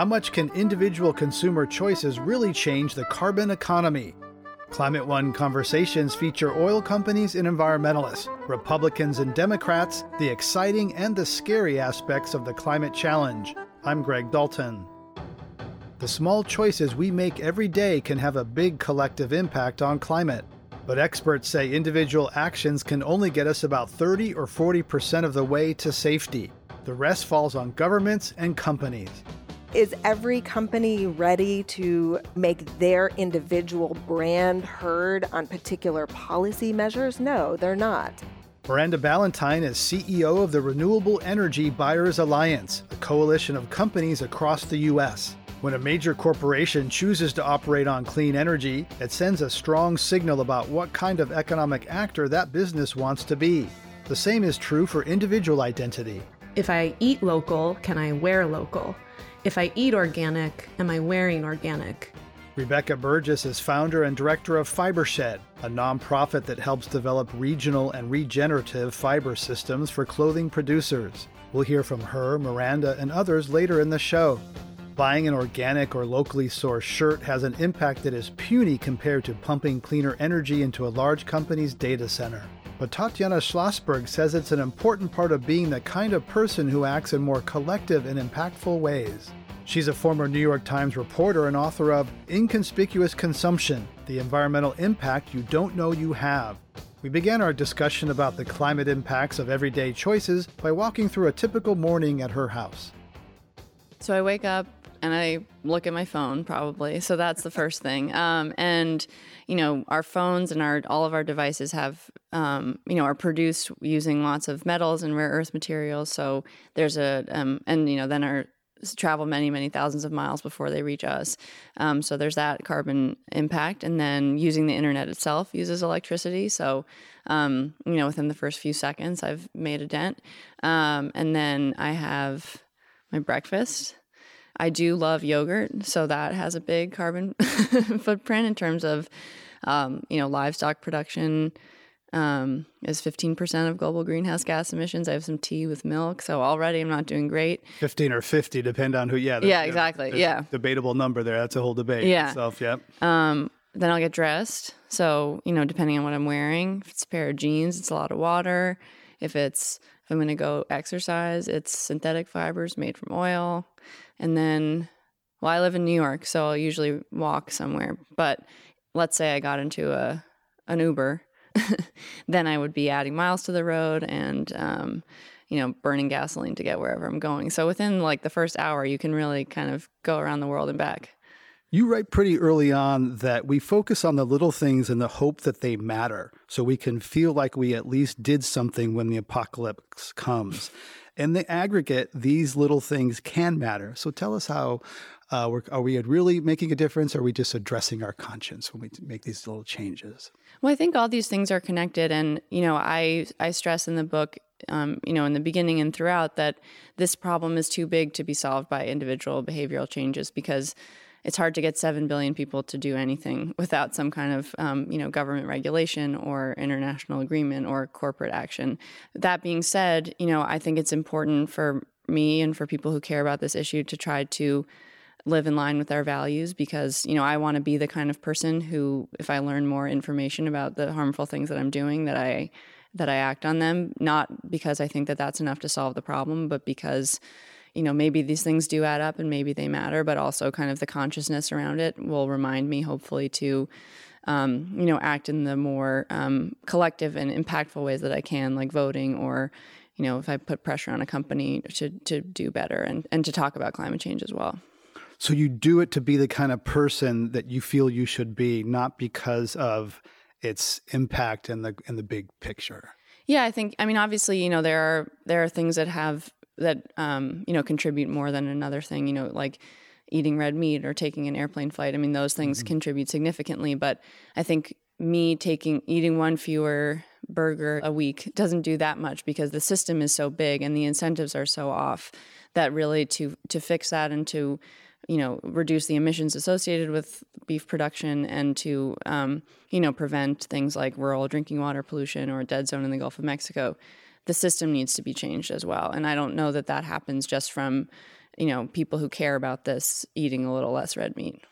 How much can individual consumer choices really change the carbon economy? Climate One conversations feature oil companies and environmentalists, Republicans and Democrats, the exciting and the scary aspects of the climate challenge. I'm Greg Dalton. The small choices we make every day can have a big collective impact on climate. But experts say individual actions can only get us about 30 or 40% of the way to safety. The rest falls on governments and companies. Is every company ready to make their individual brand heard on particular policy measures? No, they're not. Miranda Ballentine is CEO of the Renewable Energy Buyers Alliance, a coalition of companies across the U.S. When a major corporation chooses to operate on clean energy, it sends a strong signal about what kind of economic actor that business wants to be. The same is true for individual identity. If I eat local, can I wear local? If I eat organic, am I wearing organic? Rebecca Burgess is founder and director of Fibershed, a nonprofit that helps develop regional and regenerative fiber systems for clothing producers. We'll hear from her, Miranda, and others later in the show. Buying an organic or locally sourced shirt has an impact that is puny compared to pumping cleaner energy into a large company's data center. But Tatiana Schlossberg says it's an important part of being the kind of person who acts in more collective and impactful ways. She's a former New York Times reporter and author of Inconspicuous Consumption The Environmental Impact You Don't Know You Have. We began our discussion about the climate impacts of everyday choices by walking through a typical morning at her house. So I wake up and I look at my phone probably. So that's the first thing. Um, and you know, our phones and our all of our devices have um, you know are produced using lots of metals and rare earth materials. So there's a um, and you know then our travel many many thousands of miles before they reach us. Um, so there's that carbon impact, and then using the internet itself uses electricity. So um, you know within the first few seconds, I've made a dent, um, and then I have my breakfast I do love yogurt, so that has a big carbon footprint in terms of, um, you know, livestock production um, is 15% of global greenhouse gas emissions. I have some tea with milk, so already I'm not doing great. 15 or 50, depend on who. Yeah. Yeah, exactly. Yeah. Debatable number there. That's a whole debate yeah. itself. Yeah. Um, then I'll get dressed. So, you know, depending on what I'm wearing, if it's a pair of jeans, it's a lot of water. If it's if I'm going to go exercise, it's synthetic fibers made from oil. And then, well, I live in New York, so I'll usually walk somewhere. But let's say I got into a an Uber, then I would be adding miles to the road and, um, you know, burning gasoline to get wherever I'm going. So within like the first hour, you can really kind of go around the world and back. You write pretty early on that we focus on the little things in the hope that they matter so we can feel like we at least did something when the apocalypse comes in the aggregate, these little things can matter. So tell us how uh, are we really making a difference? Or are we just addressing our conscience when we make these little changes? Well, I think all these things are connected, and you know, I I stress in the book, um, you know, in the beginning and throughout that this problem is too big to be solved by individual behavioral changes because it's hard to get 7 billion people to do anything without some kind of um, you know government regulation or international agreement or corporate action. That being said you know i think it's important for me and for people who care about this issue to try to live in line with our values because you know i want to be the kind of person who if i learn more information about the harmful things that i'm doing that i that i act on them not because i think that that's enough to solve the problem but because you know, maybe these things do add up and maybe they matter, but also kind of the consciousness around it will remind me, hopefully, to, um, you know, act in the more um, collective and impactful ways that I can, like voting or, you know, if I put pressure on a company to, to do better and, and to talk about climate change as well. So you do it to be the kind of person that you feel you should be, not because of its impact in the in the big picture. Yeah, I think I mean obviously, you know, there are there are things that have that um, you know contribute more than another thing. You know, like eating red meat or taking an airplane flight. I mean, those things mm-hmm. contribute significantly. But I think me taking eating one fewer burger a week doesn't do that much because the system is so big and the incentives are so off that really to to fix that and to you know reduce the emissions associated with beef production and to um, you know prevent things like rural drinking water pollution or a dead zone in the Gulf of Mexico the system needs to be changed as well. And I don't know that that happens just from you know, people who care about this eating a little less red meat.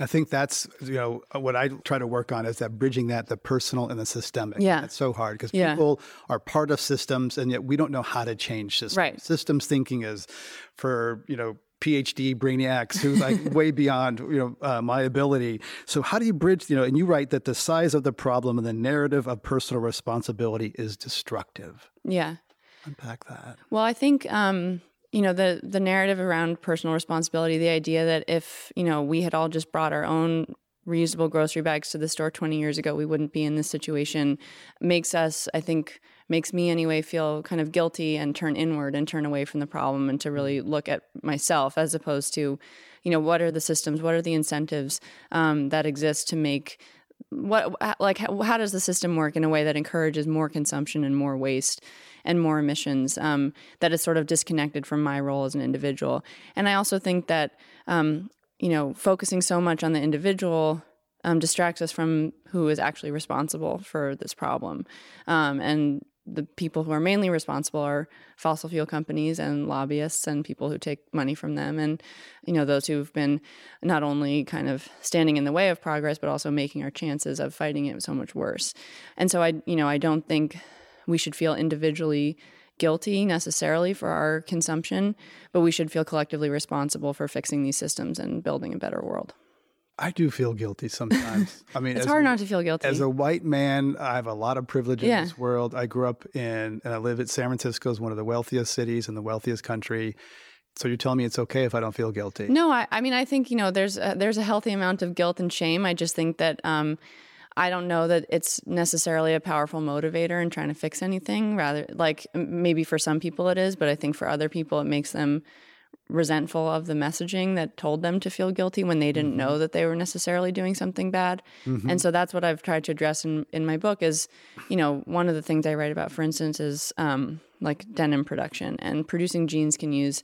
I think that's you know what I try to work on is that bridging that the personal and the systemic. Yeah, it's so hard because yeah. people are part of systems, and yet we don't know how to change systems. Right. Systems thinking is for you know PhD brainiacs who like way beyond you know uh, my ability. So how do you bridge? You know, and you write that the size of the problem and the narrative of personal responsibility is destructive. Yeah. Unpack that. Well, I think um, you know the the narrative around personal responsibility, the idea that if you know we had all just brought our own reusable grocery bags to the store 20 years ago, we wouldn't be in this situation, makes us, I think, makes me anyway feel kind of guilty and turn inward and turn away from the problem and to really look at myself as opposed to, you know, what are the systems, what are the incentives um, that exist to make what like how, how, does the system work in a way that encourages more consumption and more waste and more emissions um, that is sort of disconnected from my role as an individual? And i also think that um, you know focusing so much on the individual um, distracts us from who is actually responsible for this problem um, and the people who are mainly responsible are fossil fuel companies and lobbyists and people who take money from them. And you know those who've been not only kind of standing in the way of progress but also making our chances of fighting it so much worse. And so i you know i don't think we should feel individually guilty necessarily for our consumption but we should feel collectively responsible for fixing these systems and building a better world I do feel guilty sometimes. I mean, it's hard a, not to feel guilty. As a white man, I have a lot of privilege in yeah. this world. I grew up in, and I live at San Francisco, is one of the wealthiest cities in the wealthiest country. So you're telling me it's okay if I don't feel guilty? No, I, I mean, I think you know, there's a, there's a healthy amount of guilt and shame. I just think that. Um, I don't know that it's necessarily a powerful motivator in trying to fix anything. Rather, like maybe for some people it is, but I think for other people it makes them resentful of the messaging that told them to feel guilty when they didn't mm-hmm. know that they were necessarily doing something bad. Mm-hmm. And so that's what I've tried to address in, in my book is, you know, one of the things I write about, for instance, is um, like denim production and producing jeans can use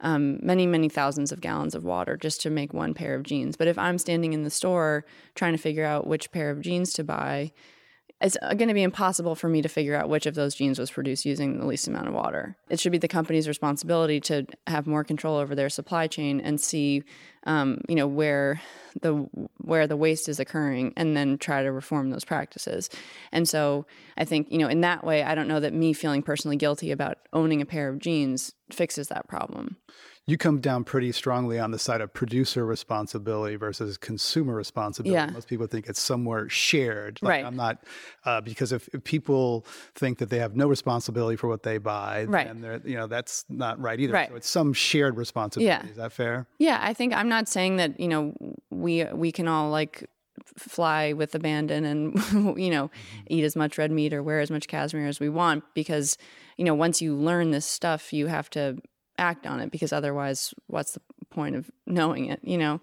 um, many, many thousands of gallons of water just to make one pair of jeans. But if I'm standing in the store trying to figure out which pair of jeans to buy, it's uh, going to be impossible for me to figure out which of those jeans was produced using the least amount of water. It should be the company's responsibility to have more control over their supply chain and see, um, you know, where the where the waste is occurring, and then try to reform those practices. And so, I think you know, in that way, I don't know that me feeling personally guilty about owning a pair of jeans fixes that problem you come down pretty strongly on the side of producer responsibility versus consumer responsibility. Yeah. Most people think it's somewhere shared. Like right. I'm not uh, because if, if, people think that they have no responsibility for what they buy, right. then they're you know that's not right either. Right. So it's some shared responsibility. Yeah. Is that fair? Yeah, I think I'm not saying that you know we we can all like fly with abandon and you know mm-hmm. eat as much red meat or wear as much cashmere as we want because you know once you learn this stuff you have to act on it because otherwise what's the point of knowing it you know?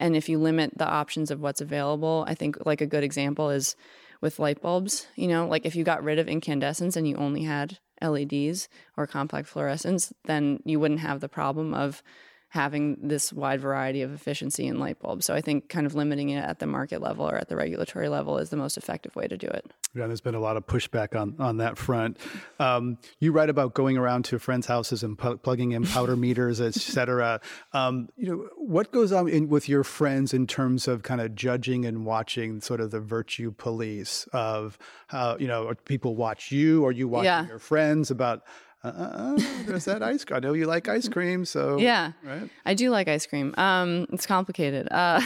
And if you limit the options of what's available i think like a good example is with light bulbs you know? Like if you got rid of incandescence and you only had leds or compact fluorescents then you wouldn't have the problem of having this wide variety of efficiency in light bulbs. So I think kind of limiting it at the market level or at the regulatory level is the most effective way to do it. Yeah, there's been a lot of pushback on on that front. Um, you write about going around to friends' houses and pu- plugging in powder meters, et cetera. Um, you know, what goes on in, with your friends in terms of kind of judging and watching sort of the virtue police of how, you know, people watch you or you watch yeah. your friends about uh, uh, there's that ice cream. I know you like ice cream, so yeah, right. I do like ice cream. Um, it's complicated. Uh,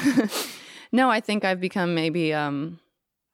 no, I think I've become maybe um,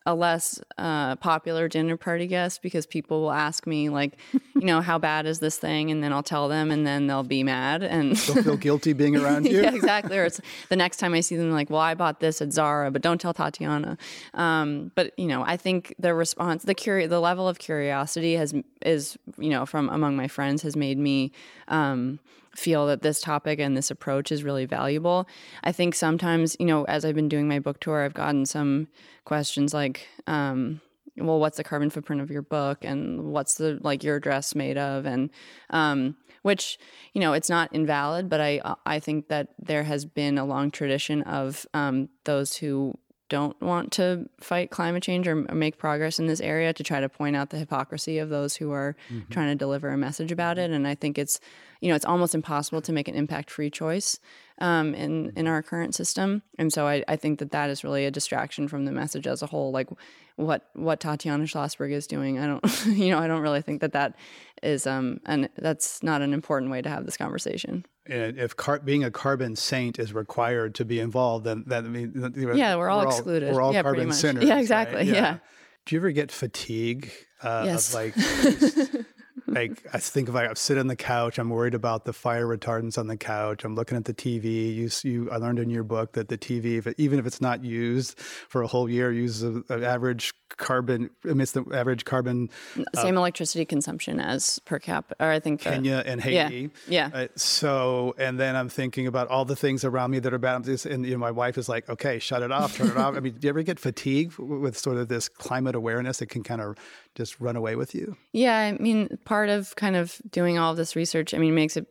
a less uh, popular dinner party guest because people will ask me like, you know, how bad is this thing, and then I'll tell them, and then they'll be mad and they'll feel guilty being around you. yeah, exactly. Or it's the next time I see them, like, well, I bought this at Zara, but don't tell Tatiana. Um, but you know, I think the response, the curi- the level of curiosity has is you know from among my friends has made me. Um, feel that this topic and this approach is really valuable. I think sometimes, you know, as I've been doing my book tour, I've gotten some questions like, um, well, what's the carbon footprint of your book, and what's the like your dress made of, and um, which you know it's not invalid, but I I think that there has been a long tradition of um, those who don't want to fight climate change or, make progress in this area to try to point out the hypocrisy of those who are mm-hmm. trying to deliver a message about it. And I think it's, you know, it's almost impossible to make an impact-free choice um, in in our current system. And so I, I think that that is really a distraction from the message as a whole. Like what what Tatiana Schlossberg is doing, I don't, you know, I don't really think that that is um and that's not an important way to have this conversation and if car- being a carbon saint is required to be involved, then that I mean, yeah, we're all we're excluded. We're all yeah, carbon sinners. Yeah, exactly. Right? Yeah. yeah. Do you ever get fatigue? Uh, yes. Of like, like I think if I sit on the couch. I'm worried about the fire retardants on the couch. I'm looking at the TV. You, you I learned in your book that the TV, if it, even if it's not used for a whole year, uses an average carbon emits the average carbon uh, same electricity consumption as per cap or i think kenya and haiti yeah, yeah. Uh, so and then i'm thinking about all the things around me that are bad and you know my wife is like okay shut it off turn it off i mean do you ever get fatigued with sort of this climate awareness that can kind of just run away with you yeah i mean part of kind of doing all this research i mean makes it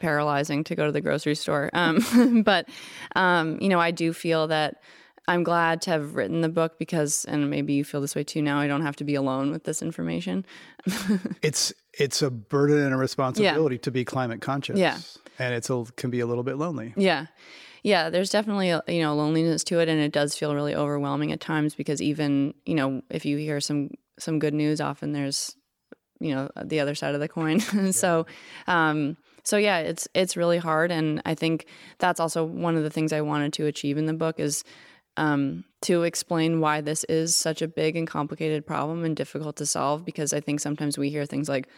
paralyzing to go to the grocery store um, but um, you know i do feel that I'm glad to have written the book because, and maybe you feel this way too now. I don't have to be alone with this information. it's it's a burden and a responsibility yeah. to be climate conscious. Yeah, and it's a, can be a little bit lonely. Yeah, yeah. There's definitely a, you know loneliness to it, and it does feel really overwhelming at times because even you know if you hear some some good news, often there's you know the other side of the coin. yeah. so. Um, so yeah, it's it's really hard, and I think that's also one of the things I wanted to achieve in the book is um, to explain why this is such a big and complicated problem and difficult to solve. Because I think sometimes we hear things like,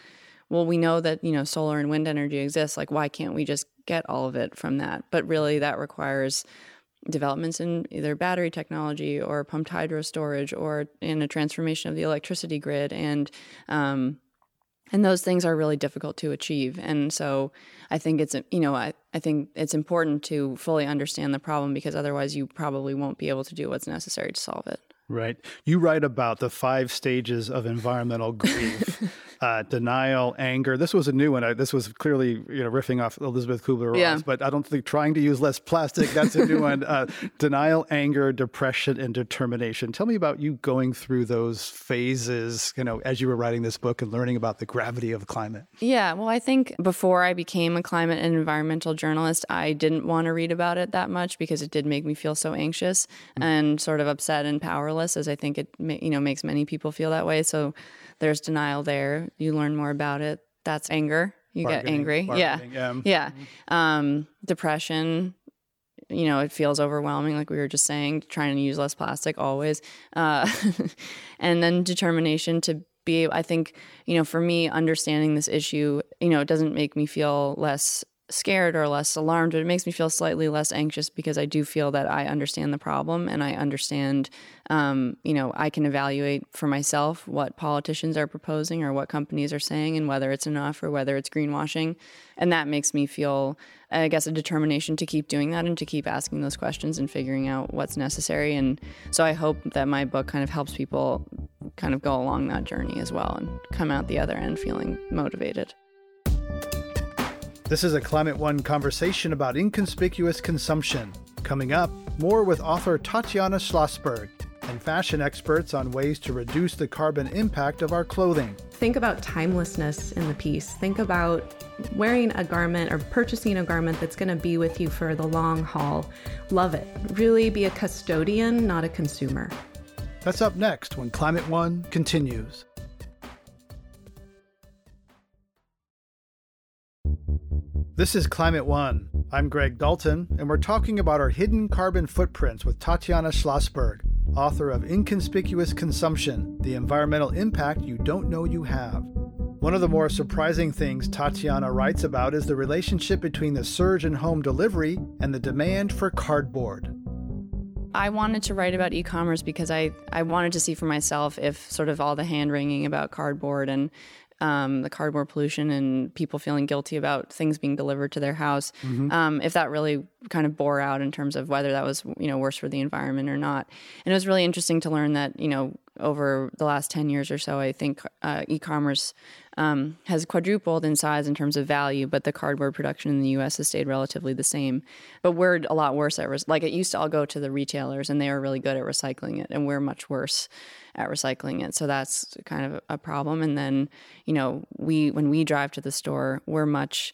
well, we know that, you know, solar and wind energy exists. Like, why can't we just get all of it from that? But really, that requires developments in either battery technology or pumped hydro storage or in a transformation of the electricity grid. And, um, and those things are really difficult to achieve. And so i think it's you know I, I think it's important to fully understand the problem because otherwise you probably won't be able to do what's necessary to solve it. Right. You write about the five stages of environmental grief uh, denial, anger. This was a new one. I, this was clearly you know riffing off Elisabeth Kubler-Ross, yeah. but I don't think trying to use less plastic. That's a new one. Uh, denial, anger, depression, and determination. Tell me about you going through those phases. You know, as you were writing this book and learning about the gravity of climate. Yeah, well, I think before I became a climate and environmental journalist, I didn't want to read about it that much because it did make me feel so anxious mm-hmm. and sort of upset and powerless, as I think it you know makes many people feel that way. So there's denial there. You learn more about it. That's anger. You get angry. Yeah. Yeah. yeah. Um, depression. You know, it feels overwhelming, like we were just saying, trying to use less plastic always. Uh, and then determination to be, I think, you know, for me, understanding this issue, you know, it doesn't make me feel less scared or less alarmed, but it makes me feel slightly less anxious because I do feel that I understand the problem and I understand, um, you know, I can evaluate for myself what politicians are proposing or what companies are saying and whether it's enough or whether it's greenwashing. And that makes me feel, I guess, a determination to keep doing that and to keep asking those questions and figuring out what's necessary. And so I hope that my book kind of helps people kind of go along that journey as well and come out the other end feeling motivated. This is a Climate One conversation about inconspicuous consumption. Coming up, more with author Tatiana Schlossberg and fashion experts on ways to reduce the carbon impact of our clothing. Think about timelessness in the piece. Think about wearing a garment or purchasing a garment that's going to be with you for the long haul. Love it. Really be a custodian, not a consumer. That's up next when Climate One continues. This is Climate One. I'm Greg Dalton, and we're talking about our hidden carbon footprints with Tatiana Schlossberg, author of Inconspicuous Consumption The Environmental Impact You Don't Know You Have. One of the more surprising things Tatiana writes about is the relationship between the surge in home delivery and the demand for cardboard. I wanted to write about e-commerce because I, I wanted to see for myself if sort of all the hand wringing about cardboard and um, the cardboard pollution and people feeling guilty about things being delivered to their house. Mm-hmm. Um, if that really kind of bore out in terms of whether that was you know worse for the environment or not. And it was really interesting to learn that you know over the last 10 years or so, I think uh, e commerce um, has quadrupled in size in terms of value, but the cardboard production in the US has stayed relatively the same. But we're a lot worse at, res- like, it used to all go to the retailers and they are really good at recycling it, and we're much worse at recycling it. So that's kind of a problem. And then, you know, we, when we drive to the store, we're much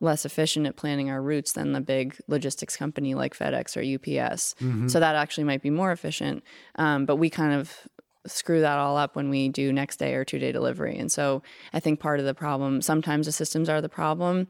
less efficient at planning our routes than the big logistics company like FedEx or UPS. Mm-hmm. So that actually might be more efficient. Um, but we kind of screw that all up when we do next day or two day delivery. And so I think part of the problem, sometimes the systems are the problem,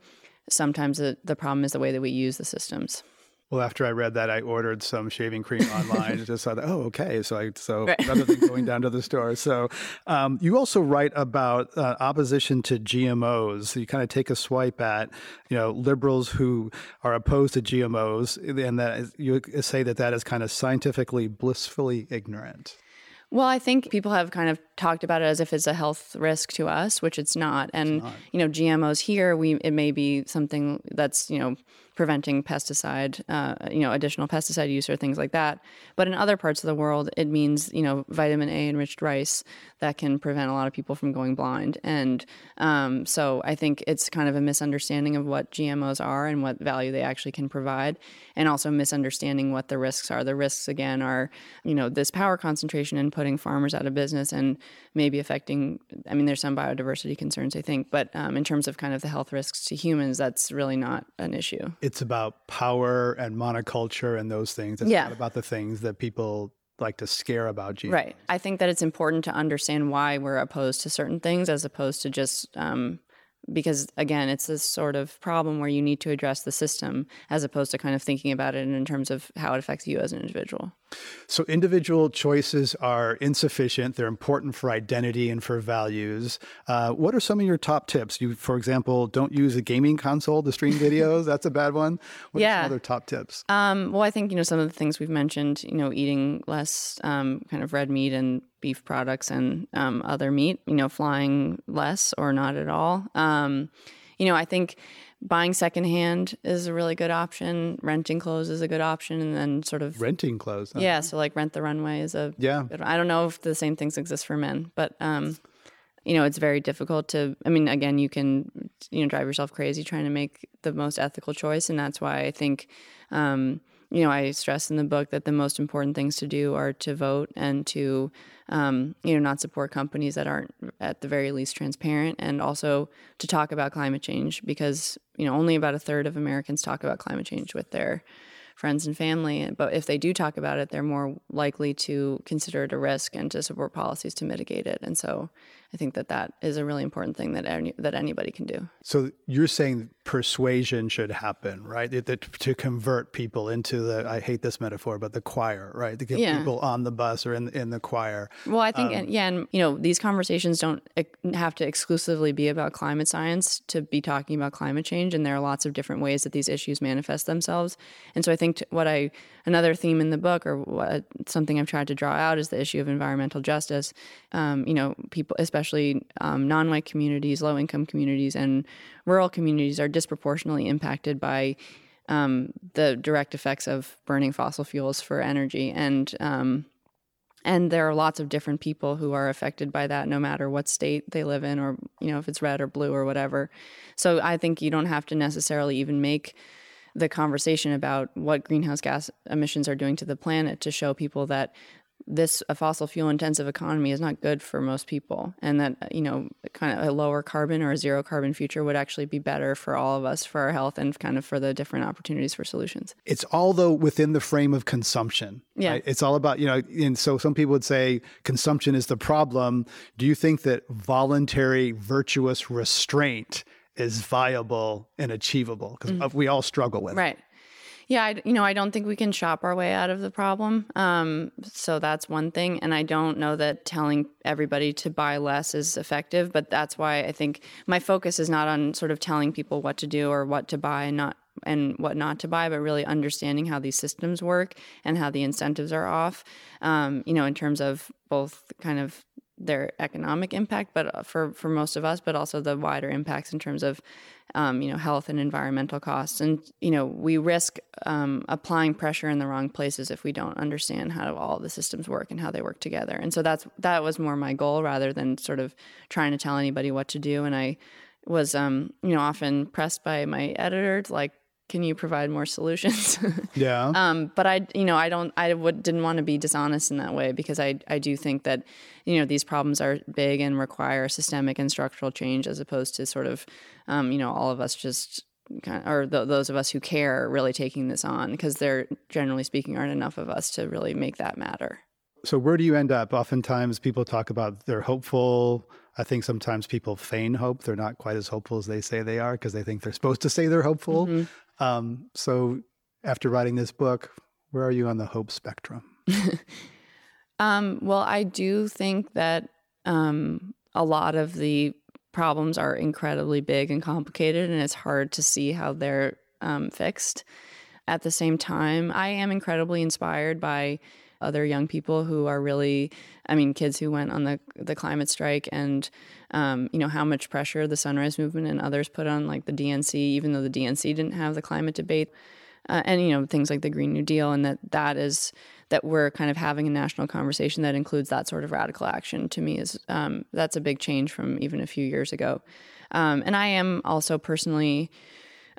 sometimes the, the problem is the way that we use the systems. Well, after I read that, I ordered some shaving cream online and just thought, oh, okay. So, I, so right. rather than going down to the store. So, um, you also write about uh, opposition to GMOs. You kind of take a swipe at, you know, liberals who are opposed to GMOs, and that is, you say that that is kind of scientifically blissfully ignorant. Well, I think people have kind of talked about it as if it's a health risk to us, which it's not. And it's not. you know, GMOs here, we it may be something that's you know preventing pesticide, uh, you know, additional pesticide use or things like that. But in other parts of the world, it means you know vitamin A enriched rice that can prevent a lot of people from going blind. And um, so I think it's kind of a misunderstanding of what GMOs are and what value they actually can provide, and also misunderstanding what the risks are. The risks again are you know this power concentration and putting farmers out of business and maybe affecting. I mean, there's some biodiversity concerns I think, but um, in terms of kind of the health risks to humans, that's really not an issue it's about power and monoculture and those things. It's yeah. not about the things that people like to scare about GMOs. Right. I think that it's important to understand why we're opposed to certain things as opposed to just um, because again it's this sort of problem where you need to address the system as opposed to kind of thinking about it in terms of how it affects you as an individual so individual choices are insufficient. They're important for identity and for values. Uh, what are some of your top tips? You for example don't use a gaming console to stream videos. That's a bad one. What yeah. are some other top tips? Um, well i think you know some of the things we've mentioned you know eating less um, kind of red meat and beef products and um, other meat, you know, flying less or not at all. Um, you know, I think buying secondhand is a really good option. Renting clothes is a good option, and then sort of renting clothes. Huh? Yeah, so like rent the runway is a yeah. Good, I don't know if the same things exist for men, but um, you know, it's very difficult to. I mean, again, you can you know drive yourself crazy trying to make the most ethical choice, and that's why I think. Um, you know, I stress in the book that the most important things to do are to vote and to, um, you know, not support companies that aren't at the very least transparent, and also to talk about climate change because you know only about a third of Americans talk about climate change with their friends and family. But if they do talk about it, they're more likely to consider it a risk and to support policies to mitigate it. And so I think that that is a really important thing that any, that anybody can do. So you're saying persuasion should happen, right? That, to convert people into the I hate this metaphor, but the choir, right? To get yeah. people on the bus or in in the choir. Well, I think um, yeah, and you know these conversations don't have to exclusively be about climate science to be talking about climate change, and there are lots of different ways that these issues manifest themselves. And so I think what I another theme in the book, or what, something I've tried to draw out, is the issue of environmental justice. Um, you know, people, especially um, non-white communities, low-income communities, and rural communities, are disproportionately impacted by um, the direct effects of burning fossil fuels for energy, and um, and there are lots of different people who are affected by that, no matter what state they live in, or you know, if it's red or blue or whatever. So I think you don't have to necessarily even make the conversation about what greenhouse gas emissions are doing to the planet to show people that this a fossil fuel intensive economy is not good for most people and that uh, you know kind of a lower carbon or a zero carbon future would actually be better for all of us for our health and kind of for the different opportunities for solutions. It's all though within the frame of consumption yeah. right? it's all about you know and so some people would say consumption is the problem. Do you think that voluntary virtuous restraint is viable and achievable because mm-hmm. we all struggle with right. it. Yeah, I, you know, I don't think we can shop our way out of the problem. Um, so that's one thing. And I don't know that telling everybody to buy less is effective, but that's why I think my focus is not on sort of telling people what to do or what to buy and not and what not to buy, but really understanding how these systems work and how the incentives are off. Um, you know, in terms of both kind of their economic impact, but uh, for for most of us, but also the wider impacts in terms of um, you know health and environmental costs. And you know we risk um, applying pressure in the wrong places if we don't understand how all the systems work and how they work together. And so that's that was more my goal rather than sort of trying to tell anybody what to do. And I was um, you know often pressed by my editors like can you provide more solutions? yeah. Um, but I, you know, I don't, I would, didn't want to be dishonest in that way because I, I do think that, you know, these problems are big and require systemic and structural change as opposed to sort of, um, you know, all of us just kind of, or th- those of us who care really taking this on because there, generally speaking, aren't enough of us to really make that matter. So where do you end up? Oftentimes people talk about they're hopeful. I think sometimes people feign hope. They're not quite as hopeful as they say they are because they think they're supposed to say they're hopeful. Mm-hmm. Um, so after writing this book, where are you on the hope spectrum? um, well, I do think that um, a lot of the problems are incredibly big and complicated, and it's hard to see how they're um, fixed. At the same time, I am incredibly inspired by other young people who are really, I mean, kids who went on the the climate strike, and um, you know how much pressure the Sunrise Movement and others put on like the DNC, even though the DNC didn't have the climate debate, uh, and you know things like the Green New Deal, and that that is that we're kind of having a national conversation that includes that sort of radical action. To me, is um, that's a big change from even a few years ago, um, and I am also personally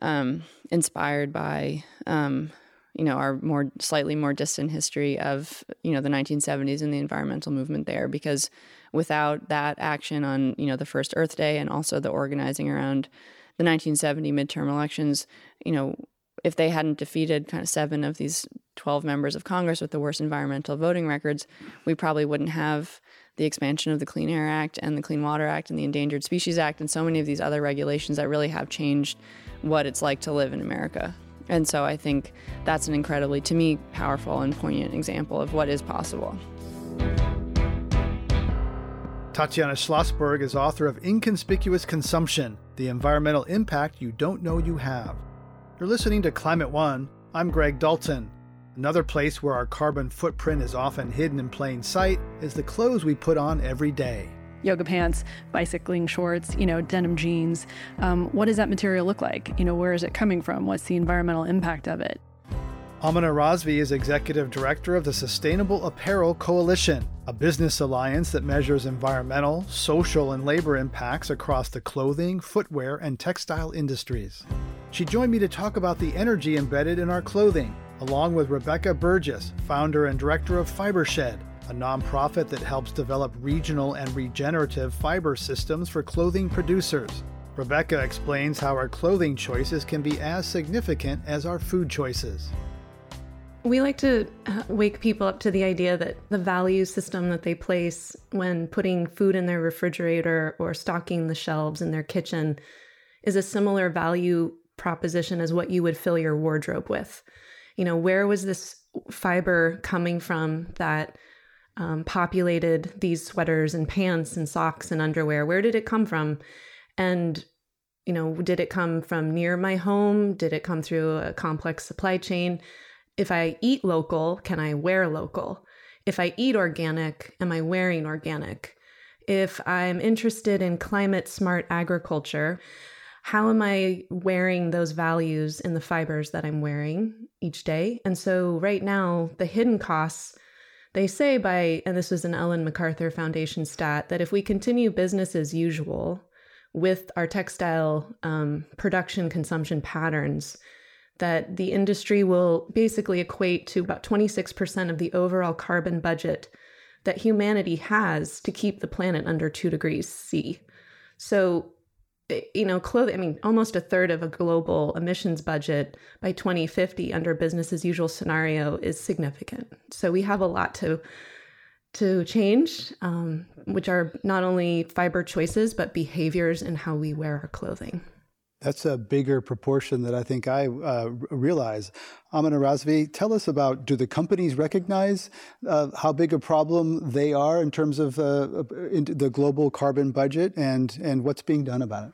um, inspired by um, you know our more slightly more distant history of you know the 1970s and the environmental movement there because without that action on you know the first earth day and also the organizing around the 1970 midterm elections you know if they hadn't defeated kind of seven of these 12 members of congress with the worst environmental voting records we probably wouldn't have the expansion of the clean air act and the clean water act and the endangered species act and so many of these other regulations that really have changed what it's like to live in america and so I think that's an incredibly, to me, powerful and poignant example of what is possible. Tatiana Schlossberg is author of Inconspicuous Consumption The Environmental Impact You Don't Know You Have. You're listening to Climate One. I'm Greg Dalton. Another place where our carbon footprint is often hidden in plain sight is the clothes we put on every day yoga pants, bicycling shorts, you know, denim jeans. Um, what does that material look like? You know, where is it coming from? What's the environmental impact of it? Amina Razvi is executive director of the Sustainable Apparel Coalition, a business alliance that measures environmental, social, and labor impacts across the clothing, footwear, and textile industries. She joined me to talk about the energy embedded in our clothing, along with Rebecca Burgess, founder and director of Fibershed, a nonprofit that helps develop regional and regenerative fiber systems for clothing producers. Rebecca explains how our clothing choices can be as significant as our food choices. We like to uh, wake people up to the idea that the value system that they place when putting food in their refrigerator or stocking the shelves in their kitchen is a similar value proposition as what you would fill your wardrobe with. You know, where was this fiber coming from that um, populated these sweaters and pants and socks and underwear? Where did it come from? And you know, did it come from near my home? Did it come through a complex supply chain? If I eat local, can I wear local? If I eat organic, am I wearing organic? If I'm interested in climate smart agriculture, how am I wearing those values in the fibers that I'm wearing each day? And so, right now, the hidden costs they say by, and this was an Ellen MacArthur Foundation stat, that if we continue business as usual with our textile um, production consumption patterns, that the industry will basically equate to about 26% of the overall carbon budget that humanity has to keep the planet under 2 degrees C. So you know, clothing, I mean, almost a third of a global emissions budget by 2050 under business as usual scenario is significant. So we have a lot to to change, um, which are not only fiber choices, but behaviors and how we wear our clothing. That's a bigger proportion that I think I uh, realize. Amina Razvi, tell us about do the companies recognize uh, how big a problem they are in terms of uh, in the global carbon budget and, and what's being done about it?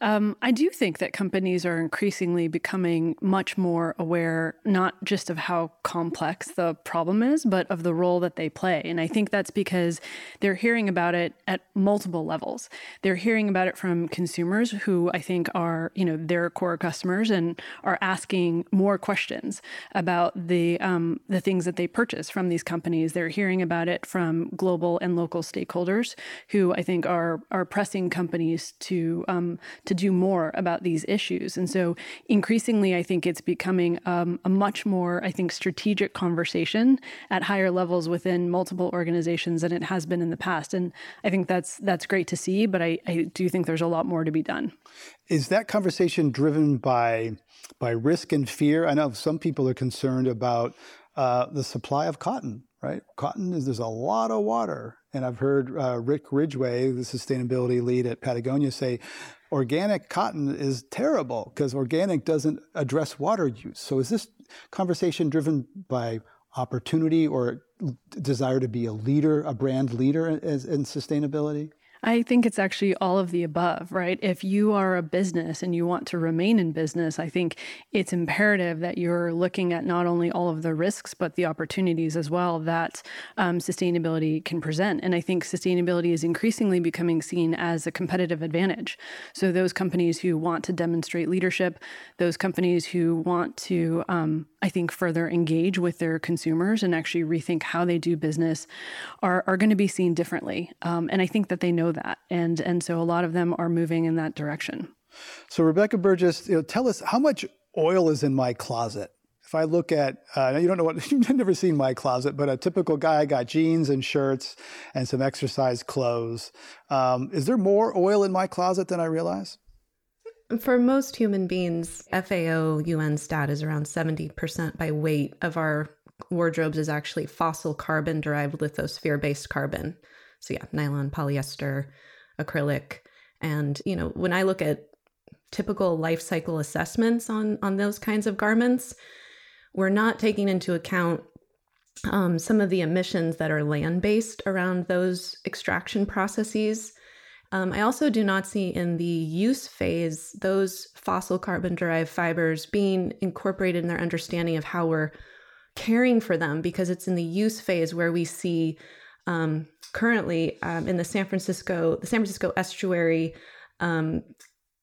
Um, I do think that companies are increasingly becoming much more aware, not just of how complex the problem is, but of the role that they play. And I think that's because they're hearing about it at multiple levels. They're hearing about it from consumers who I think are, you know, their core customers and are asking more questions about the um, the things that they purchase from these companies. They're hearing about it from global and local stakeholders who I think are are pressing companies to um, to do more about these issues. And so increasingly, I think it's becoming um, a much more, I think, strategic conversation at higher levels within multiple organizations than it has been in the past. And I think that's that's great to see, but I, I do think there's a lot more to be done. Is that conversation driven by by risk and fear? I know some people are concerned about uh, the supply of cotton. Right, cotton is there's a lot of water, and I've heard uh, Rick Ridgeway, the sustainability lead at Patagonia, say organic cotton is terrible because organic doesn't address water use. So is this conversation driven by opportunity or desire to be a leader, a brand leader in, in sustainability? I think it's actually all of the above, right? If you are a business and you want to remain in business, I think it's imperative that you're looking at not only all of the risks, but the opportunities as well that um, sustainability can present. And I think sustainability is increasingly becoming seen as a competitive advantage. So, those companies who want to demonstrate leadership, those companies who want to, um, I think, further engage with their consumers and actually rethink how they do business are, are going to be seen differently. Um, and I think that they know that, and and so a lot of them are moving in that direction. So Rebecca Burgess, you know, tell us how much oil is in my closet. If I look at, uh, you don't know what, you've never seen my closet, but a typical guy got jeans and shirts and some exercise clothes. Um, is there more oil in my closet than I realize? For most human beings, FAO UN stat is around 70% by weight of our wardrobes is actually fossil carbon derived lithosphere based carbon. So yeah, nylon, polyester, acrylic. And, you know, when I look at typical life cycle assessments on on those kinds of garments, we're not taking into account um, some of the emissions that are land based around those extraction processes. Um, I also do not see in the use phase those fossil carbon derived fibers being incorporated in their understanding of how we're caring for them because it's in the use phase where we see um, currently um, in the San Francisco, the San Francisco Estuary um,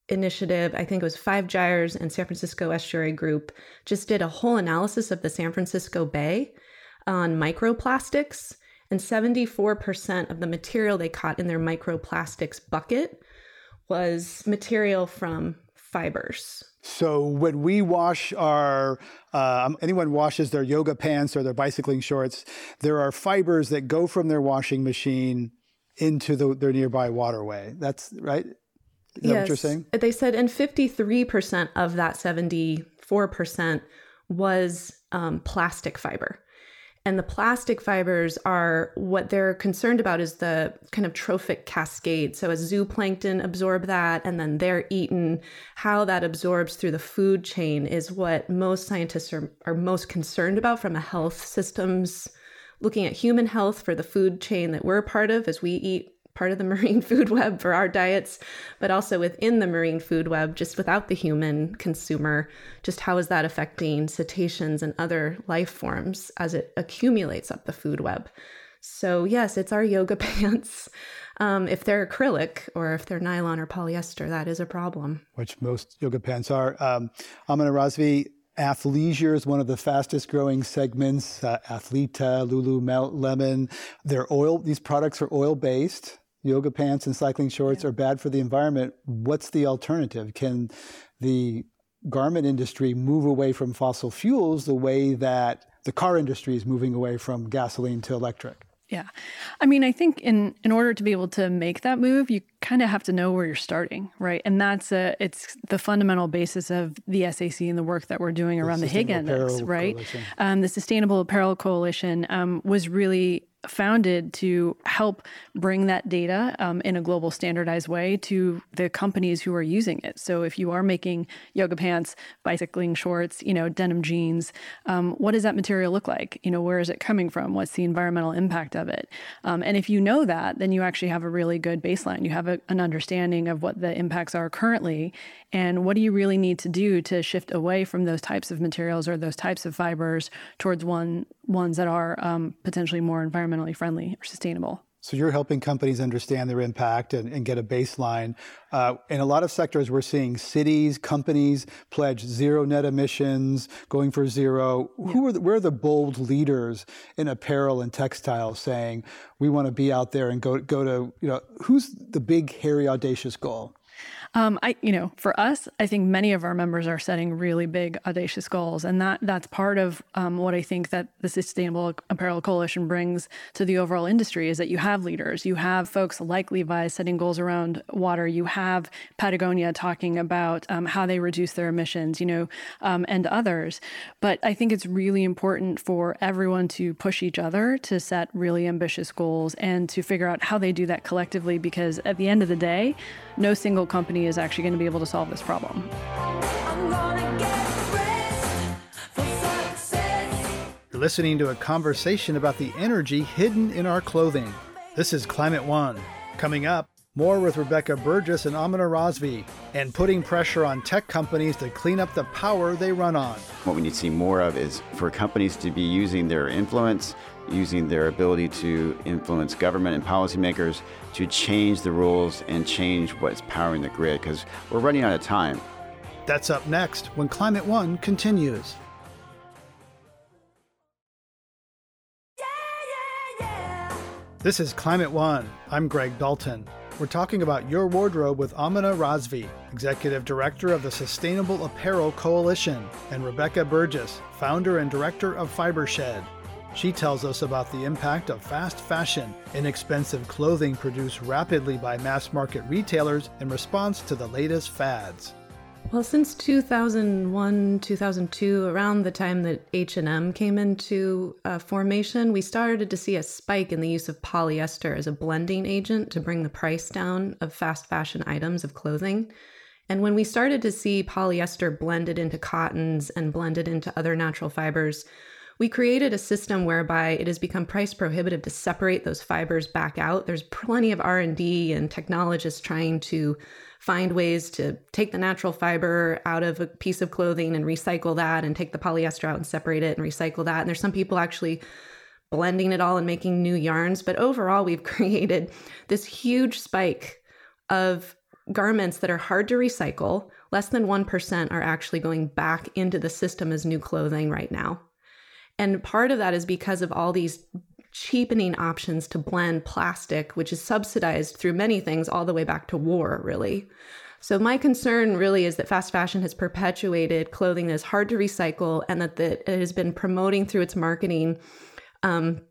initiative, I think it was Five Gyres and San Francisco Estuary Group, just did a whole analysis of the San Francisco Bay on microplastics. And 74% of the material they caught in their microplastics bucket was material from fibers. So when we wash our, uh, anyone washes their yoga pants or their bicycling shorts, there are fibers that go from their washing machine into the, their nearby waterway. That's right. Is yes. that what you're saying? They said, and 53% of that 74% was um, plastic fiber. And the plastic fibers are what they're concerned about is the kind of trophic cascade. So, as zooplankton absorb that and then they're eaten, how that absorbs through the food chain is what most scientists are, are most concerned about from a health systems, looking at human health for the food chain that we're part of as we eat part of the marine food web for our diets, but also within the marine food web, just without the human consumer, just how is that affecting cetaceans and other life forms as it accumulates up the food web? So, yes, it's our yoga pants. Um, if they're acrylic or if they're nylon or polyester, that is a problem. Which most yoga pants are. Um, Amina Razvi, athleisure is one of the fastest growing segments. Uh, Athleta, Lululemon, they're oil. These products are oil based yoga pants and cycling shorts yeah. are bad for the environment, what's the alternative? Can the garment industry move away from fossil fuels the way that the car industry is moving away from gasoline to electric? Yeah. I mean, I think in in order to be able to make that move, you kind of have to know where you're starting, right? And that's a it's the fundamental basis of the SAC and the work that we're doing the around the Higg Index, right? Um, the Sustainable Apparel Coalition um, was really founded to help bring that data um, in a global standardized way to the companies who are using it. So if you are making yoga pants, bicycling shorts, you know, denim jeans, um, what does that material look like? You know, where is it coming from? What's the environmental impact of it? Um, and if you know that, then you actually have a really good baseline. You have a, an understanding of what the impacts are currently and what do you really need to do to shift away from those types of materials or those types of fibers towards one ones that are um, potentially more environmentally friendly or sustainable. So you're helping companies understand their impact and, and get a baseline. Uh, in a lot of sectors, we're seeing cities, companies pledge zero net emissions, going for zero. Yeah. Who are the, where are the bold leaders in apparel and textiles saying we want to be out there and go go to you know who's the big hairy audacious goal? Um, I, you know, for us, I think many of our members are setting really big, audacious goals, and that that's part of um, what I think that the Sustainable Apparel Coalition brings to the overall industry is that you have leaders, you have folks like Levi's setting goals around water, you have Patagonia talking about um, how they reduce their emissions, you know, um, and others. But I think it's really important for everyone to push each other to set really ambitious goals and to figure out how they do that collectively, because at the end of the day, no single company is actually going to be able to solve this problem. You're listening to a conversation about the energy hidden in our clothing. This is Climate One. Coming up, more with Rebecca Burgess and Amina Razvi, and putting pressure on tech companies to clean up the power they run on. What we need to see more of is for companies to be using their influence, using their ability to influence government and policymakers to change the rules and change what's powering the grid because we're running out of time. That's up next when Climate One continues. This is Climate One. I'm Greg Dalton. We're talking about your wardrobe with Amina Razvi, Executive Director of the Sustainable Apparel Coalition, and Rebecca Burgess, Founder and Director of Fibershed. She tells us about the impact of fast fashion, inexpensive clothing produced rapidly by mass market retailers in response to the latest fads. Well, since 2001, 2002, around the time that H&M came into uh, formation, we started to see a spike in the use of polyester as a blending agent to bring the price down of fast fashion items of clothing. And when we started to see polyester blended into cottons and blended into other natural fibers, we created a system whereby it has become price prohibitive to separate those fibers back out. There's plenty of R&D and technologists trying to find ways to take the natural fiber out of a piece of clothing and recycle that and take the polyester out and separate it and recycle that. And there's some people actually blending it all and making new yarns, but overall we've created this huge spike of garments that are hard to recycle. Less than 1% are actually going back into the system as new clothing right now. And part of that is because of all these cheapening options to blend plastic, which is subsidized through many things, all the way back to war, really. So, my concern really is that fast fashion has perpetuated clothing that is hard to recycle and that, that it has been promoting through its marketing um,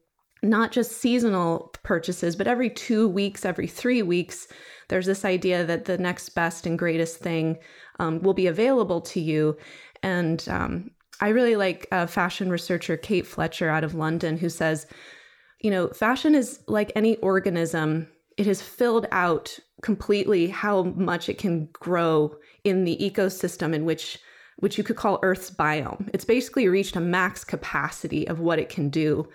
not just seasonal purchases, but every two weeks, every three weeks, there's this idea that the next best and greatest thing um, will be available to you. And um, I really like fashion researcher Kate Fletcher out of London who says, you know, fashion is like any organism, it has filled out completely how much it can grow in the ecosystem in which which you could call Earth's biome. It's basically reached a max capacity of what it can do.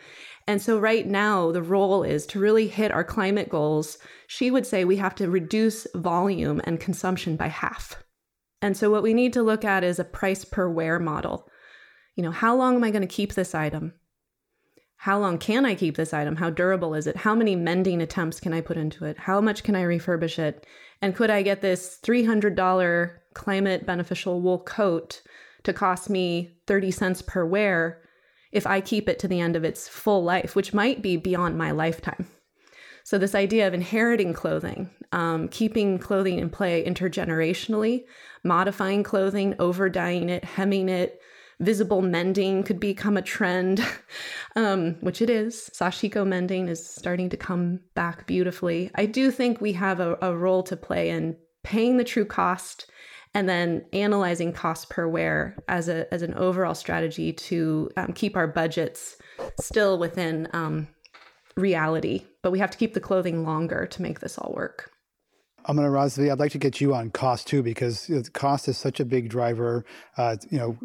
And so, right now, the role is to really hit our climate goals. She would say we have to reduce volume and consumption by half. And so, what we need to look at is a price per wear model. You know, how long am I going to keep this item? How long can I keep this item? How durable is it? How many mending attempts can I put into it? How much can I refurbish it? And could I get this $300 climate beneficial wool coat to cost me 30 cents per wear if I keep it to the end of its full life, which might be beyond my lifetime? So, this idea of inheriting clothing, um, keeping clothing in play intergenerationally, modifying clothing, over dyeing it, hemming it, visible mending could become a trend, um, which it is. Sashiko mending is starting to come back beautifully. I do think we have a, a role to play in paying the true cost and then analyzing cost per wear as a as an overall strategy to um, keep our budgets still within um, reality, but we have to keep the clothing longer to make this all work. Amina Razvi, I'd like to get you on cost too, because cost is such a big driver. Uh, you know,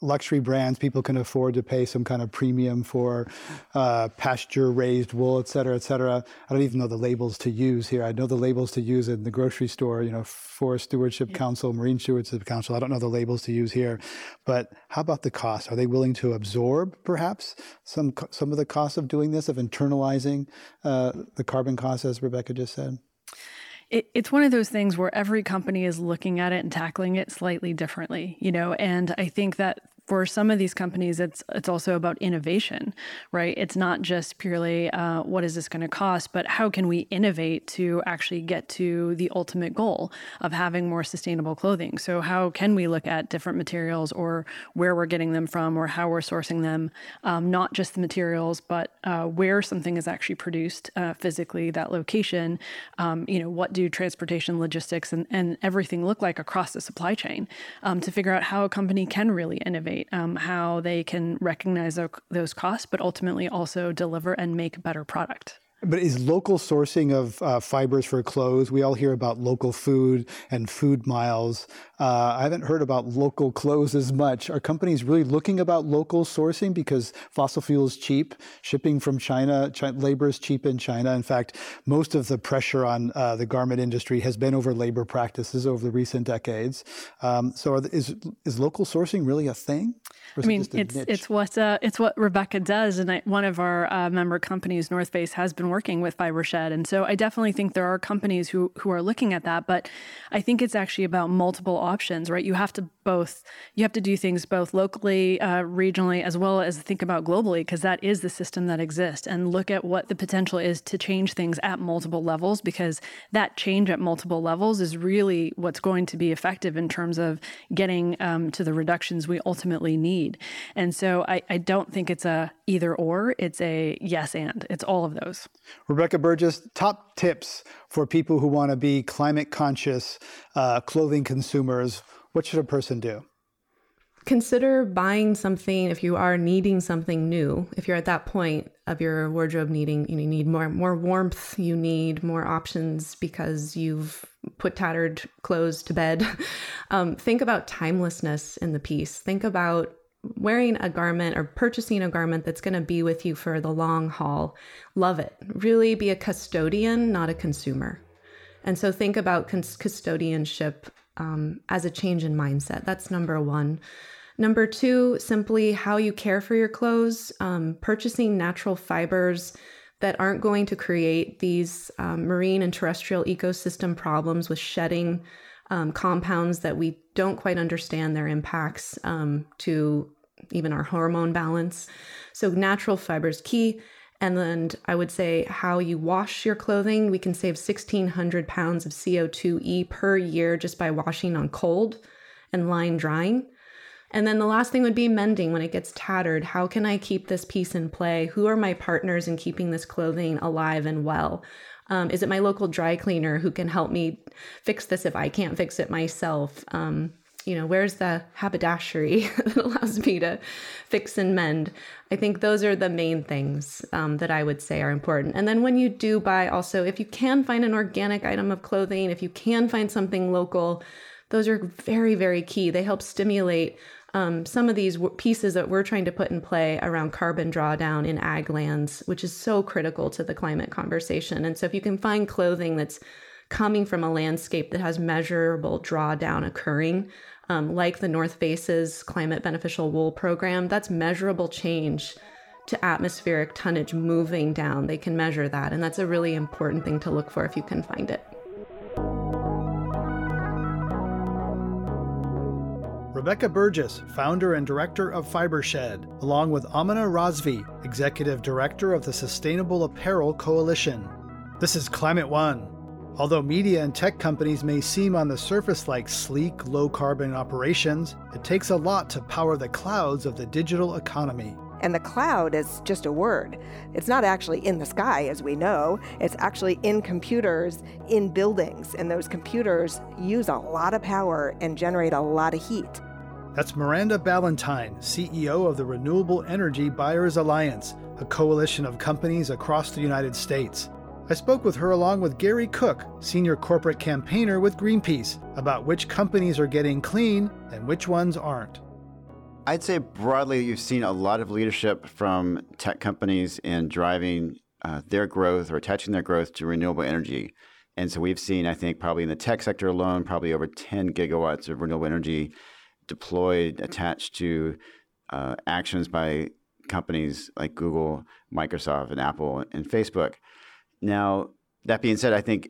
luxury brands, people can afford to pay some kind of premium for uh, pasture raised wool, et cetera, et cetera. I don't even know the labels to use here. I know the labels to use in the grocery store, you know, Forest Stewardship yeah. Council, Marine Stewardship Council. I don't know the labels to use here. But how about the cost? Are they willing to absorb perhaps some, some of the cost of doing this, of internalizing uh, the carbon costs, as Rebecca just said? It, it's one of those things where every company is looking at it and tackling it slightly differently, you know, and I think that for some of these companies, it's it's also about innovation, right? It's not just purely uh, what is this going to cost, but how can we innovate to actually get to the ultimate goal of having more sustainable clothing? So how can we look at different materials or where we're getting them from or how we're sourcing them? Um, not just the materials, but uh, where something is actually produced uh, physically, that location. Um, you know, what do transportation, logistics, and, and everything look like across the supply chain um, to figure out how a company can really innovate um, how they can recognize those costs, but ultimately also deliver and make better product. But is local sourcing of uh, fibers for clothes? We all hear about local food and food miles. Uh, I haven't heard about local clothes as much. Are companies really looking about local sourcing because fossil fuel is cheap? Shipping from China, China labor is cheap in China. In fact, most of the pressure on uh, the garment industry has been over labor practices over the recent decades. Um, so, is is local sourcing really a thing? I mean, it's niche? it's what uh, it's what Rebecca does, and I, one of our uh, member companies, North Face, has been working with FiberShed, and so I definitely think there are companies who who are looking at that. But I think it's actually about multiple options, right? You have to both you have to do things both locally, uh, regionally, as well as think about globally, because that is the system that exists, and look at what the potential is to change things at multiple levels, because that change at multiple levels is really what's going to be effective in terms of getting um, to the reductions we ultimately need. And so I, I don't think it's a either or, it's a yes and. It's all of those. Rebecca Burgess, top tips for people who want to be climate conscious uh, clothing consumers. What should a person do? Consider buying something if you are needing something new. If you're at that point of your wardrobe needing, you need more more warmth, you need more options because you've put tattered clothes to bed. Um, think about timelessness in the piece. Think about wearing a garment or purchasing a garment that's going to be with you for the long haul. Love it. Really be a custodian, not a consumer. And so think about custodianship um, as a change in mindset. That's number one. Number two, simply how you care for your clothes, um, purchasing natural fibers that aren't going to create these um, marine and terrestrial ecosystem problems with shedding um, compounds that we don't quite understand their impacts um, to even our hormone balance. So, natural fibers key. And then I would say how you wash your clothing. We can save 1,600 pounds of CO2e per year just by washing on cold and line drying. And then the last thing would be mending when it gets tattered. How can I keep this piece in play? Who are my partners in keeping this clothing alive and well? Um, is it my local dry cleaner who can help me fix this if I can't fix it myself? Um, you know, where's the haberdashery that allows me to fix and mend? I think those are the main things um, that I would say are important. And then when you do buy, also, if you can find an organic item of clothing, if you can find something local, those are very, very key. They help stimulate um, some of these pieces that we're trying to put in play around carbon drawdown in ag lands, which is so critical to the climate conversation. And so if you can find clothing that's coming from a landscape that has measurable drawdown occurring, um, like the North Face's climate beneficial wool program, that's measurable change to atmospheric tonnage moving down. They can measure that, and that's a really important thing to look for if you can find it. Rebecca Burgess, founder and director of FiberShed, along with Amina Razvi, executive director of the Sustainable Apparel Coalition. This is Climate One. Although media and tech companies may seem on the surface like sleek, low carbon operations, it takes a lot to power the clouds of the digital economy. And the cloud is just a word. It's not actually in the sky, as we know. It's actually in computers, in buildings. And those computers use a lot of power and generate a lot of heat. That's Miranda Ballentine, CEO of the Renewable Energy Buyers Alliance, a coalition of companies across the United States. I spoke with her along with Gary Cook, senior corporate campaigner with Greenpeace, about which companies are getting clean and which ones aren't. I'd say broadly, you've seen a lot of leadership from tech companies in driving uh, their growth or attaching their growth to renewable energy. And so we've seen, I think, probably in the tech sector alone, probably over 10 gigawatts of renewable energy deployed, attached to uh, actions by companies like Google, Microsoft, and Apple, and Facebook. Now, that being said, I think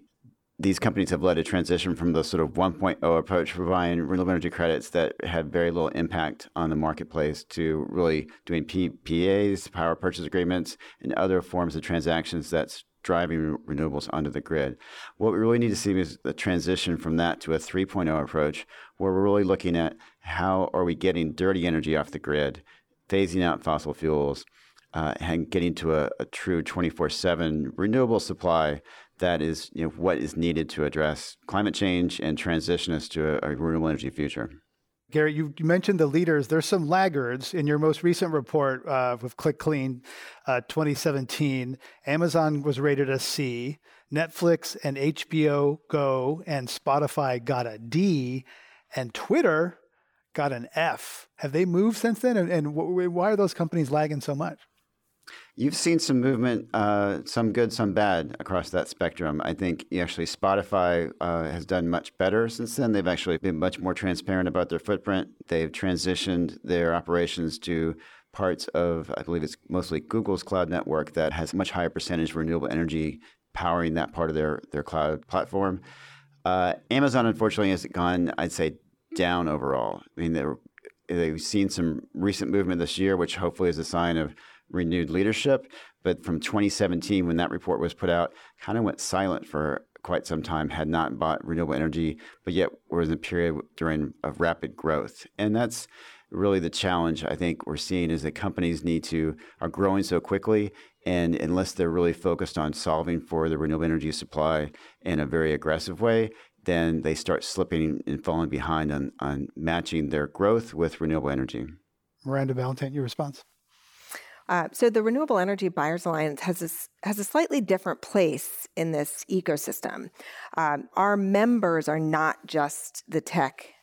these companies have led a transition from the sort of 1.0 approach providing renewable energy credits that had very little impact on the marketplace to really doing PPAs, power purchase agreements, and other forms of transactions that's driving renewables onto the grid. What we really need to see is the transition from that to a 3.0 approach, where we're really looking at how are we getting dirty energy off the grid, phasing out fossil fuels, uh, and getting to a, a true 24/7 renewable supply that is you know, what is needed to address climate change and transition us to a, a renewable energy future. Gary, you, mentioned the leaders. There's some laggards in your most recent report uh, with Click Clean uh, 2017. Amazon was rated a C. Netflix and HBO Go and Spotify got a D, and Twitter got an F. Have they moved since then? And, and why are those companies lagging so much? You've seen some movement, uh, some good, some bad across that spectrum. I think actually Spotify uh, has done much better since then. They've actually been much more transparent about their footprint. They've transitioned their operations to parts of, I believe it's mostly Google's cloud network that has much higher percentage of renewable energy powering that part of their, their cloud platform. Uh, Amazon, unfortunately, has gone, I'd say, down overall. I mean, they've seen some recent movement this year, which hopefully is a sign of renewed leadership. But from 2017, when that report was put out, kind of went silent for quite some time, had not bought renewable energy, but yet was in a period during of rapid growth. And that's really the challenge I think we're seeing is that companies need to are growing so quickly and unless they're really focused on solving for the renewable energy supply in a very aggressive way, then they start slipping and falling behind on, on matching their growth with renewable energy. Miranda Ballentine, your response? Uh, so the Renewable Energy Buyers Alliance has a, has a slightly different place in this ecosystem. Um, our members are not just the tech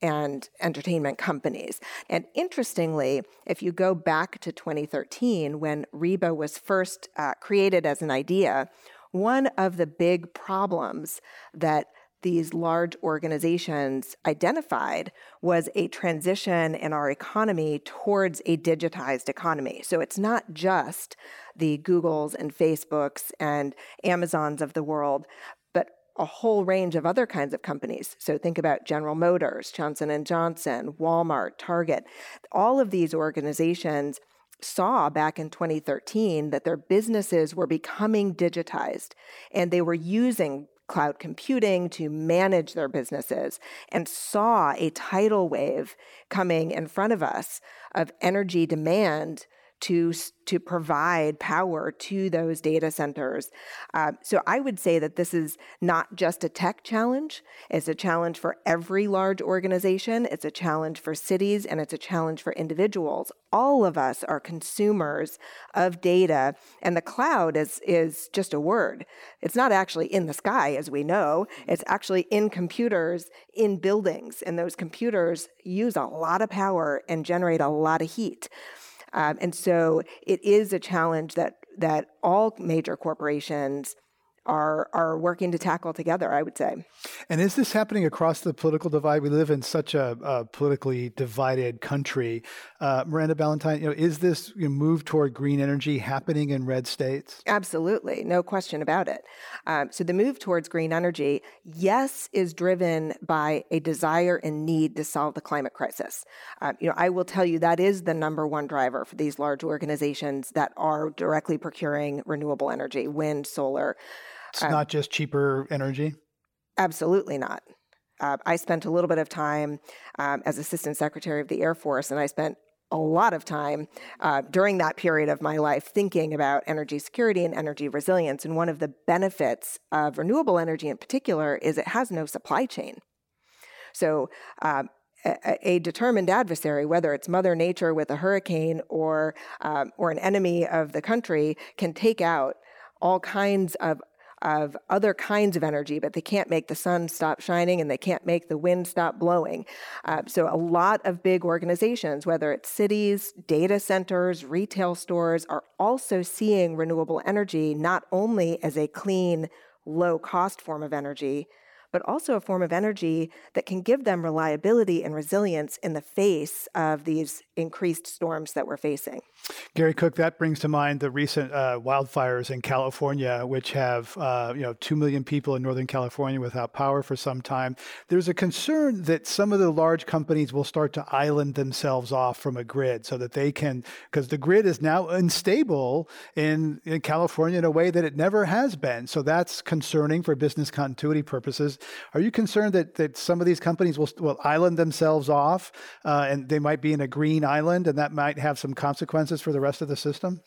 and entertainment companies. And interestingly, if you go back to 2013, when REBA was first uh, created as an idea, one of the big problems that these large organizations identified was a transition in our economy towards a digitized economy. So it's not just the Googles and Facebooks and Amazons of the world, but a whole range of other kinds of companies. So think about General Motors, Johnson and Johnson, Walmart, Target. All of these organizations saw back in 2013 that their businesses were becoming digitized and they were using cloud computing to manage their businesses and saw a tidal wave coming in front of us of energy demand to to provide power to those data centers. Uh, so I would say that this is not just a tech challenge. It's a challenge for every large organization. It's a challenge for cities, and it's a challenge for individuals. All of us are consumers of data, and the cloud is is just a word. It's not actually in the sky, as we know. It's actually in computers in buildings, and those computers use a lot of power and generate a lot of heat. Um, and so it is a challenge that that all major corporations are are working to tackle together. I would say. And is this happening across the political divide? We live in such a, a politically divided country. Uh, Miranda Ballentine, you know, is this you know, move toward green energy happening in red states? Absolutely, no question about it. Um, so the move towards green energy, yes, is driven by a desire and need to solve the climate crisis. Um, you know, I will tell you that is the number one driver for these large organizations that are directly procuring renewable energy, wind, solar. It's um, not just cheaper energy? Absolutely not. Uh, I spent a little bit of time um, as Assistant Secretary of the Air Force, and I spent a lot of time uh, during that period of my life thinking about energy security and energy resilience. And one of the benefits of renewable energy in particular is it has no supply chain. So, um, a, determined adversary, whether it's Mother Nature with a hurricane or um, or an enemy of the country, can take out all kinds of of other kinds of energy, but they can't make the sun stop shining and they can't make the wind stop blowing. Uh, so, a lot of big organizations, whether it's cities, data centers, retail stores, are also seeing renewable energy not only as a clean, low cost form of energy, but also a form of energy that can give them reliability and resilience in the face of these increased storms that we're facing. Gary Cook, that brings to mind the recent uh, wildfires in California, which have uh, you know two million people in Northern California without power for some time. There's a concern that some of the large companies will start to island themselves off from a grid, so that they can, because the grid is now unstable in, in California in a way that it never has been. So that's concerning for business continuity purposes. Are you concerned that that some of these companies will will island themselves off, uh, and they might be in a green island, and that might have some consequences for the rest of the system?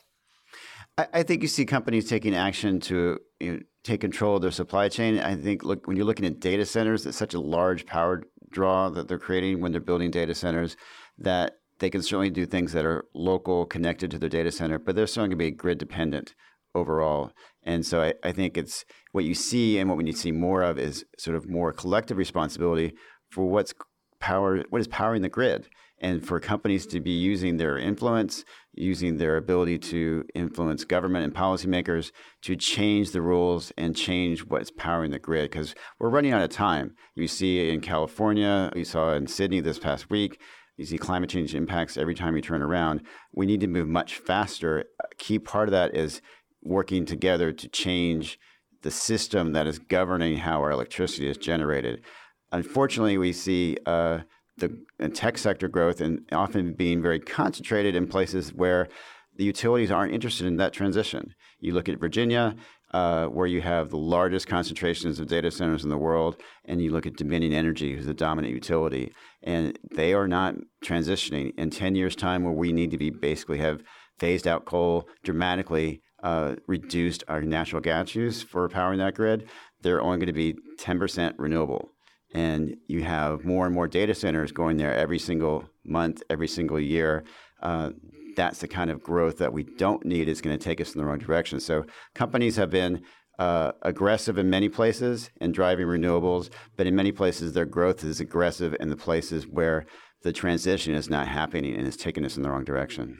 I, I think you see companies taking action to you know, take control of their supply chain. I think look when you're looking at data centers, it's such a large power draw that they're creating when they're building data centers that they can certainly do things that are local, connected to their data center, but they're still going to be grid dependent overall. And so I, I, think it's what you see and what we need to see more of is sort of more collective responsibility for what's power, what is powering the grid and for companies to be using their influence, using their ability to influence government and policymakers to change the rules and change what's powering the grid because we're running out of time. You see in California, you saw in Sydney this past week, you see climate change impacts every time you turn around. We need to move much faster. A key part of that is working together to change the system that is governing how our electricity is generated. Unfortunately, we see uh, the tech sector growth and often being very concentrated in places where the utilities aren't interested in that transition. You look at Virginia, uh, where you have the largest concentrations of data centers in the world, and you look at Dominion Energy, who's the dominant utility, and they are not transitioning. In 10 years' time, where we need to be basically have phased out coal, dramatically uh, reduced our natural gas use for powering that grid, they're only going to be 10% renewable and you have more and more data centers going there every single month, every single year. Uh, that's the kind of growth that we don't need. It's going to take us in the wrong direction. So companies have been uh, aggressive in many places in driving renewables, but in many places their growth is aggressive in the places where the transition is not happening and is taking us in the wrong direction.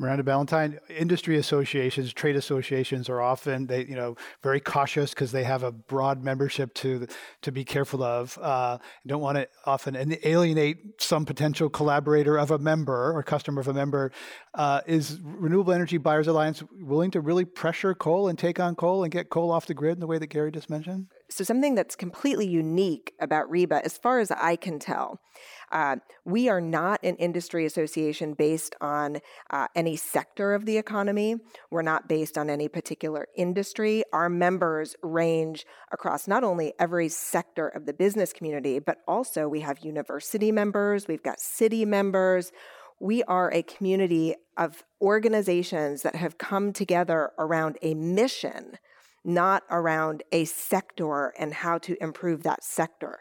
Miranda Ballentine, industry associations, trade associations are often they you know very cautious because they have a broad membership to to be careful of. Uh, don't want to often alienate some potential collaborator of a member or customer of a member. Uh, is Renewable Energy Buyers Alliance willing to really pressure coal and take on coal and get coal off the grid in the way that Gary just mentioned? So something that's completely unique about REBA, as far as I can tell, uh, we are not an industry association based on uh, any sector of the economy. We're not based on any particular industry. Our members range across not only every sector of the business community, but also we have university members, we've got city members. We are a community of organizations that have come together around a mission not around a sector and how to improve that sector.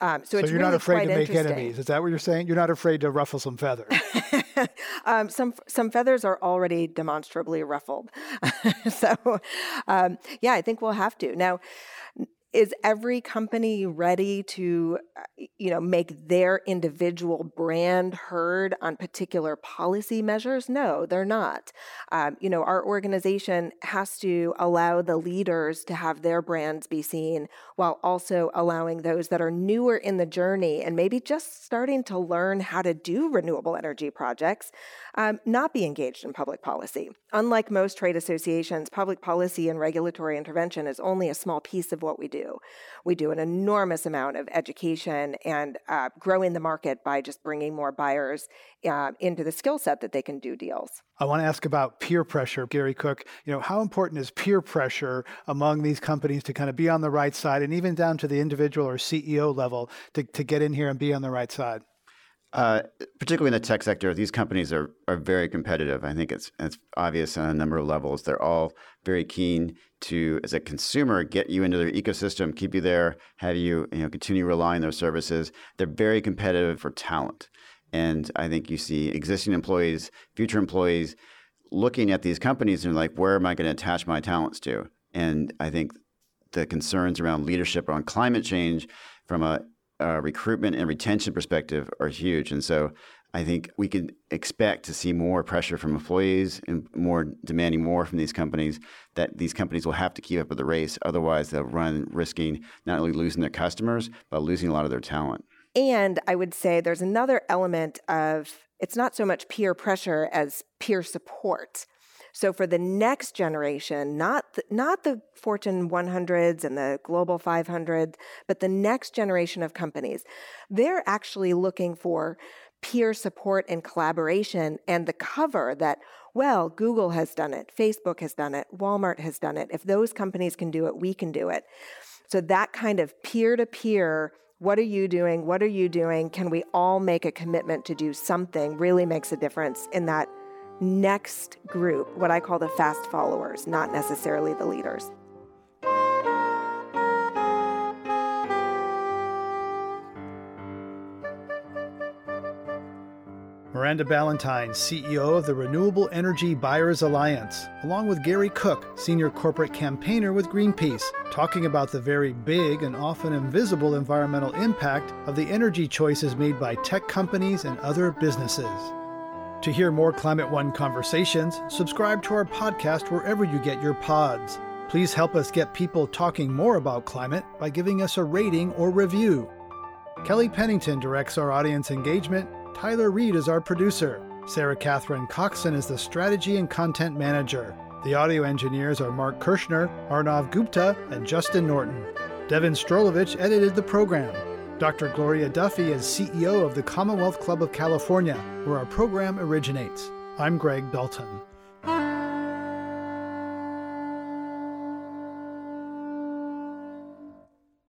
Um, so, so you're really not afraid to make enemies. Is that what you're saying? You're not afraid to ruffle some feathers. um, some some feathers are already demonstrably ruffled. so, um, yeah, I think we'll have to now is every company ready to uh, you know make their individual brand heard on particular policy measures? No they're not. Um, you know our organization has to allow the leaders to have their brands be seen while also allowing those that are newer in the journey and maybe just starting to learn how to do renewable energy projects um, not be engaged in public policy. Unlike most trade associations public policy and regulatory intervention is only a small piece of what we do we do an enormous amount of education and uh, growing the market by just bringing more buyers uh, into the skill set that they can do deals. I want to ask about peer pressure, Gary Cook. You know, how important is peer pressure among these companies to kind of be on the right side and even down to the individual or CEO level to, to get in here and be on the right side? Uh, particularly in the tech sector, these companies are, are very competitive. I think it's, it's obvious on a number of levels. They're all very keen to, as a consumer, get you into their ecosystem, keep you there, have you, you know, continue relying on their services. They're very competitive for talent. And I think you see existing employees, future employees looking at these companies and like, where am I going to attach my talents to? And I think the concerns around leadership on climate change from a, a recruitment and retention perspective are huge. And so I think we can expect to see more pressure from employees and more demanding more from these companies that these companies will have to keep up with the race. Otherwise, they'll run risking not only losing their customers, but losing a lot of their talent. And I would say there's another element of it's not so much peer pressure as peer support. So for the next generation, not the, not the Fortune 100s and the Global 500, but the next generation of companies, they're actually looking for peer support and collaboration and the cover that well, Google has done it, Facebook has done it, Walmart has done it. If those companies can do it, we can do it. So that kind of peer to peer what are you doing? What are you doing? Can we all make a commitment to do something really makes a difference in that next group, what I call the fast followers, not necessarily the leaders. Miranda Ballentine, CEO of the Renewable Energy Buyers Alliance, along with Gary Cook, Senior Corporate Campaigner with Greenpeace, talking about the very big and often invisible environmental impact of the energy choices made by tech companies and other businesses. To hear more Climate One conversations, subscribe to our podcast wherever you get your pods. Please help us get people talking more about climate by giving us a rating or review. Kelly Pennington directs our audience engagement. Tyler Reed is our producer. Sara-Katherine Coxon is the strategy and content manager. The audio engineers are Mark Kirschner, Arnav Gupta, and Justin Norton. Devon Strolovitch edited the program. Dr. Gloria Duffy is CEO of the Commonwealth Club of California, where our program originates. I'm Greg Dalton.